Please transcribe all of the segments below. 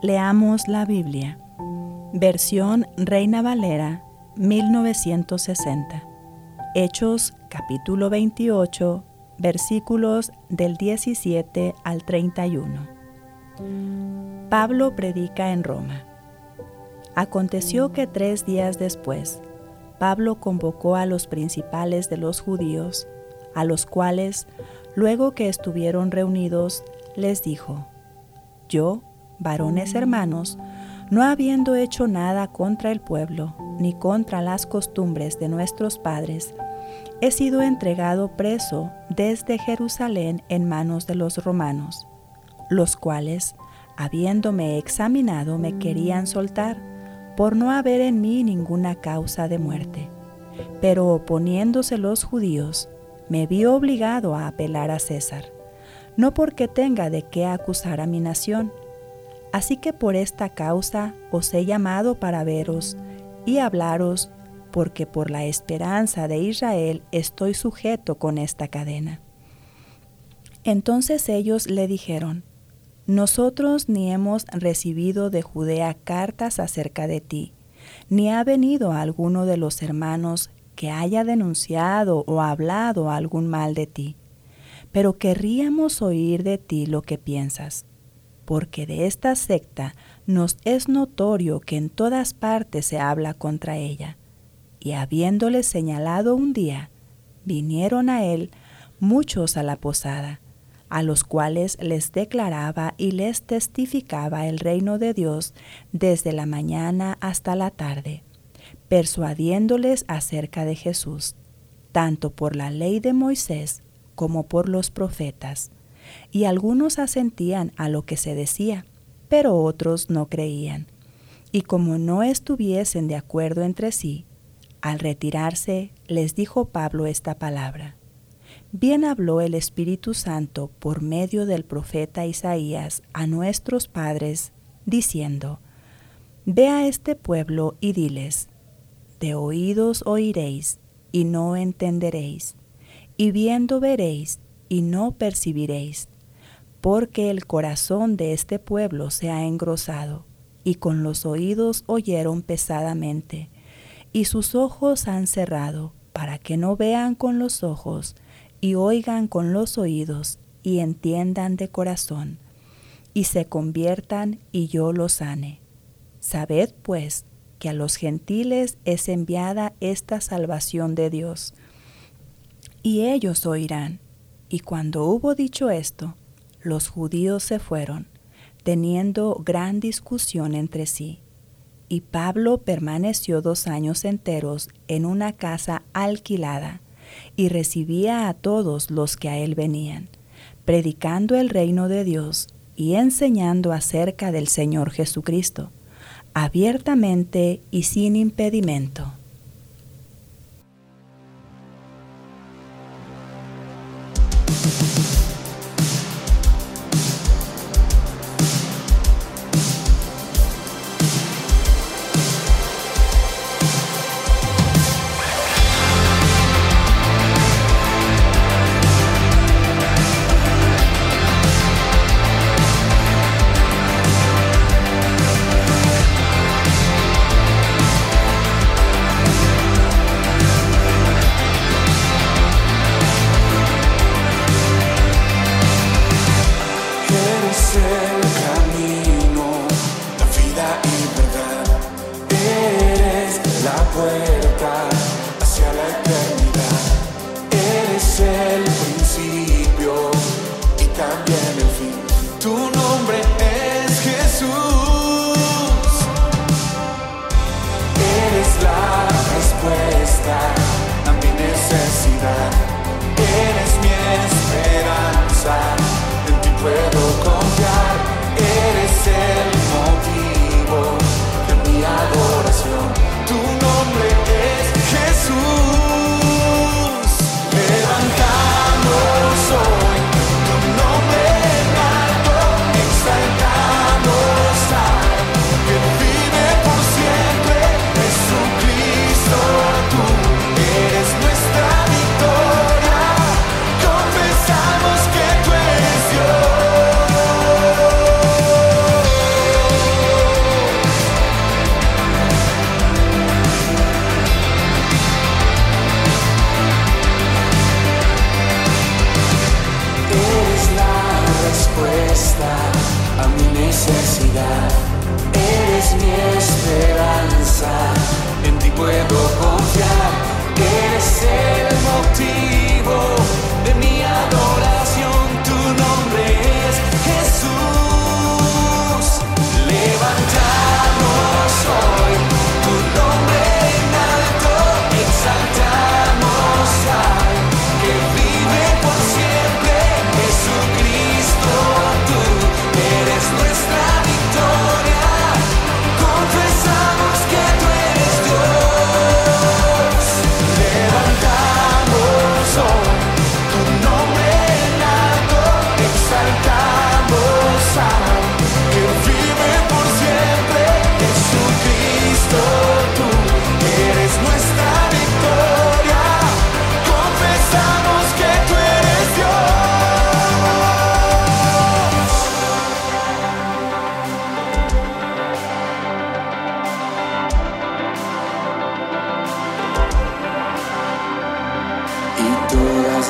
leamos la Biblia. Versión Reina Valera, 1960. Hechos capítulo 28, versículos del 17 al 31. Pablo predica en Roma. Aconteció que tres días después, Pablo convocó a los principales de los judíos, a los cuales, luego que estuvieron reunidos, les dijo, yo, varones hermanos, no habiendo hecho nada contra el pueblo, ni contra las costumbres de nuestros padres, he sido entregado preso desde Jerusalén en manos de los romanos, los cuales, habiéndome examinado, me querían soltar, por no haber en mí ninguna causa de muerte. Pero oponiéndose los judíos, me vi obligado a apelar a César no porque tenga de qué acusar a mi nación. Así que por esta causa os he llamado para veros y hablaros, porque por la esperanza de Israel estoy sujeto con esta cadena. Entonces ellos le dijeron, Nosotros ni hemos recibido de Judea cartas acerca de ti, ni ha venido alguno de los hermanos que haya denunciado o hablado algún mal de ti pero querríamos oír de ti lo que piensas, porque de esta secta nos es notorio que en todas partes se habla contra ella. Y habiéndole señalado un día, vinieron a él muchos a la posada, a los cuales les declaraba y les testificaba el reino de Dios desde la mañana hasta la tarde, persuadiéndoles acerca de Jesús, tanto por la ley de Moisés como por los profetas, y algunos asentían a lo que se decía, pero otros no creían. Y como no estuviesen de acuerdo entre sí, al retirarse les dijo Pablo esta palabra. Bien habló el Espíritu Santo por medio del profeta Isaías a nuestros padres, diciendo, Ve a este pueblo y diles, de oídos oiréis y no entenderéis, y viendo veréis y no percibiréis, porque el corazón de este pueblo se ha engrosado, y con los oídos oyeron pesadamente, y sus ojos han cerrado, para que no vean con los ojos, y oigan con los oídos, y entiendan de corazón, y se conviertan, y yo los sane. Sabed, pues, que a los gentiles es enviada esta salvación de Dios, y ellos oirán. Y cuando hubo dicho esto, los judíos se fueron, teniendo gran discusión entre sí. Y Pablo permaneció dos años enteros en una casa alquilada, y recibía a todos los que a él venían, predicando el reino de Dios y enseñando acerca del Señor Jesucristo, abiertamente y sin impedimento. Puedo confiar, eres el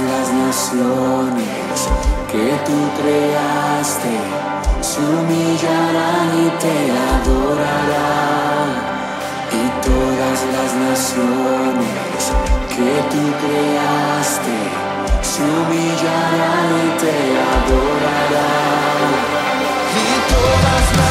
las naciones que tú creaste se humillarán y te adorarán. Y todas las naciones que tú creaste se humillarán y te adorarán. Y todas las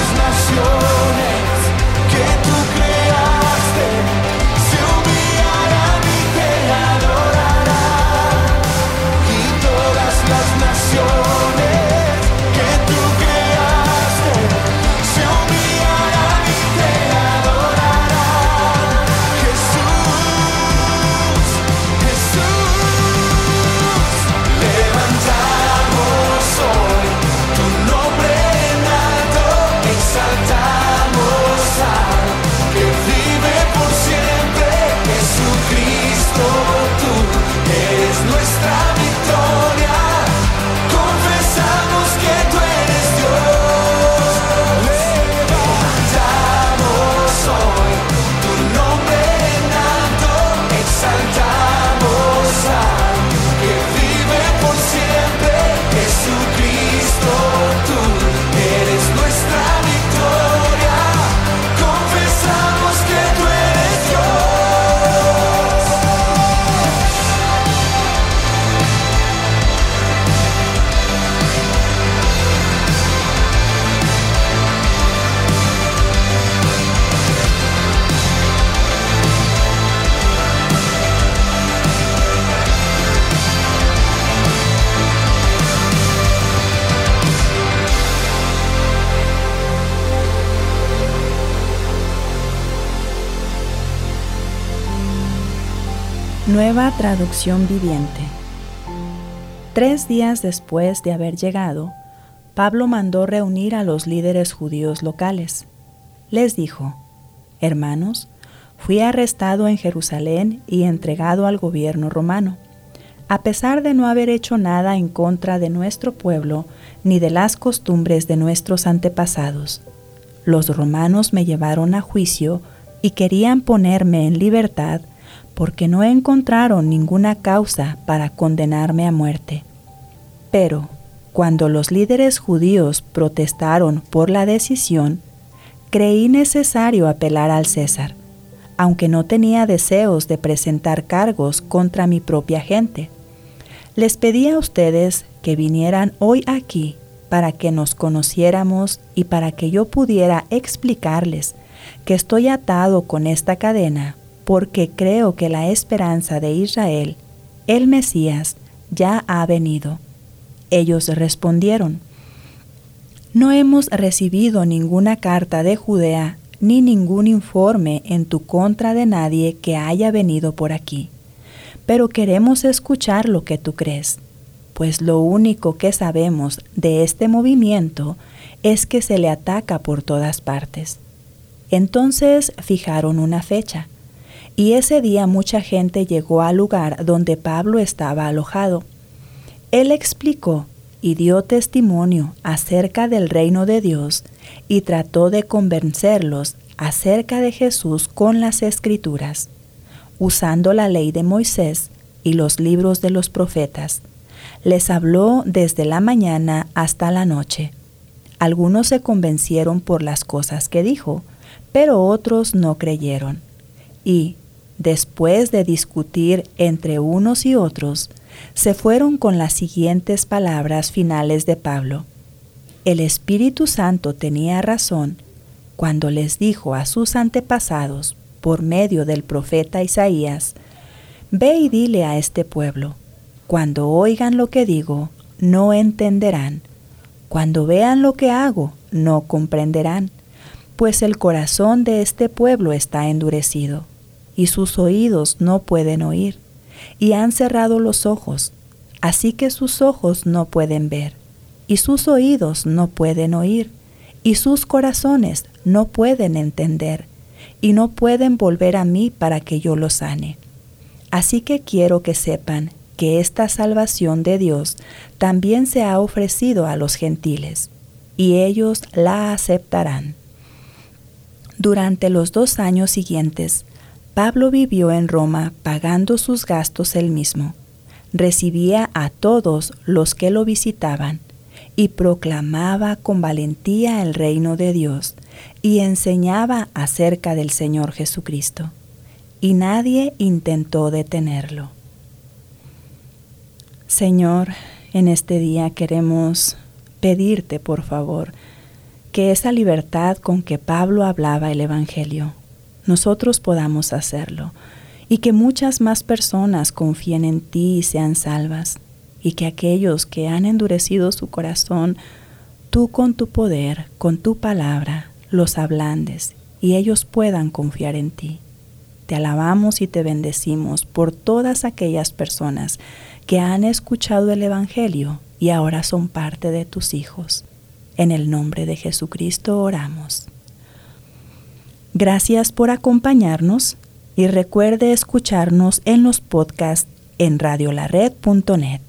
Nueva traducción viviente. Tres días después de haber llegado, Pablo mandó reunir a los líderes judíos locales. Les dijo, Hermanos, fui arrestado en Jerusalén y entregado al gobierno romano, a pesar de no haber hecho nada en contra de nuestro pueblo ni de las costumbres de nuestros antepasados. Los romanos me llevaron a juicio y querían ponerme en libertad porque no encontraron ninguna causa para condenarme a muerte. Pero, cuando los líderes judíos protestaron por la decisión, creí necesario apelar al César, aunque no tenía deseos de presentar cargos contra mi propia gente. Les pedí a ustedes que vinieran hoy aquí para que nos conociéramos y para que yo pudiera explicarles que estoy atado con esta cadena porque creo que la esperanza de Israel, el Mesías, ya ha venido. Ellos respondieron, No hemos recibido ninguna carta de Judea ni ningún informe en tu contra de nadie que haya venido por aquí, pero queremos escuchar lo que tú crees, pues lo único que sabemos de este movimiento es que se le ataca por todas partes. Entonces fijaron una fecha, y ese día mucha gente llegó al lugar donde Pablo estaba alojado. Él explicó y dio testimonio acerca del reino de Dios y trató de convencerlos acerca de Jesús con las escrituras, usando la ley de Moisés y los libros de los profetas. Les habló desde la mañana hasta la noche. Algunos se convencieron por las cosas que dijo, pero otros no creyeron. Y, Después de discutir entre unos y otros, se fueron con las siguientes palabras finales de Pablo. El Espíritu Santo tenía razón cuando les dijo a sus antepasados, por medio del profeta Isaías, Ve y dile a este pueblo, cuando oigan lo que digo, no entenderán, cuando vean lo que hago, no comprenderán, pues el corazón de este pueblo está endurecido y sus oídos no pueden oír, y han cerrado los ojos, así que sus ojos no pueden ver, y sus oídos no pueden oír, y sus corazones no pueden entender, y no pueden volver a mí para que yo los sane. Así que quiero que sepan que esta salvación de Dios también se ha ofrecido a los gentiles, y ellos la aceptarán. Durante los dos años siguientes, Pablo vivió en Roma pagando sus gastos él mismo. Recibía a todos los que lo visitaban y proclamaba con valentía el reino de Dios y enseñaba acerca del Señor Jesucristo. Y nadie intentó detenerlo. Señor, en este día queremos pedirte, por favor, que esa libertad con que Pablo hablaba el Evangelio, nosotros podamos hacerlo y que muchas más personas confíen en ti y sean salvas, y que aquellos que han endurecido su corazón, tú con tu poder, con tu palabra, los ablandes y ellos puedan confiar en ti. Te alabamos y te bendecimos por todas aquellas personas que han escuchado el Evangelio y ahora son parte de tus hijos. En el nombre de Jesucristo oramos. Gracias por acompañarnos y recuerde escucharnos en los podcasts en radiolared.net.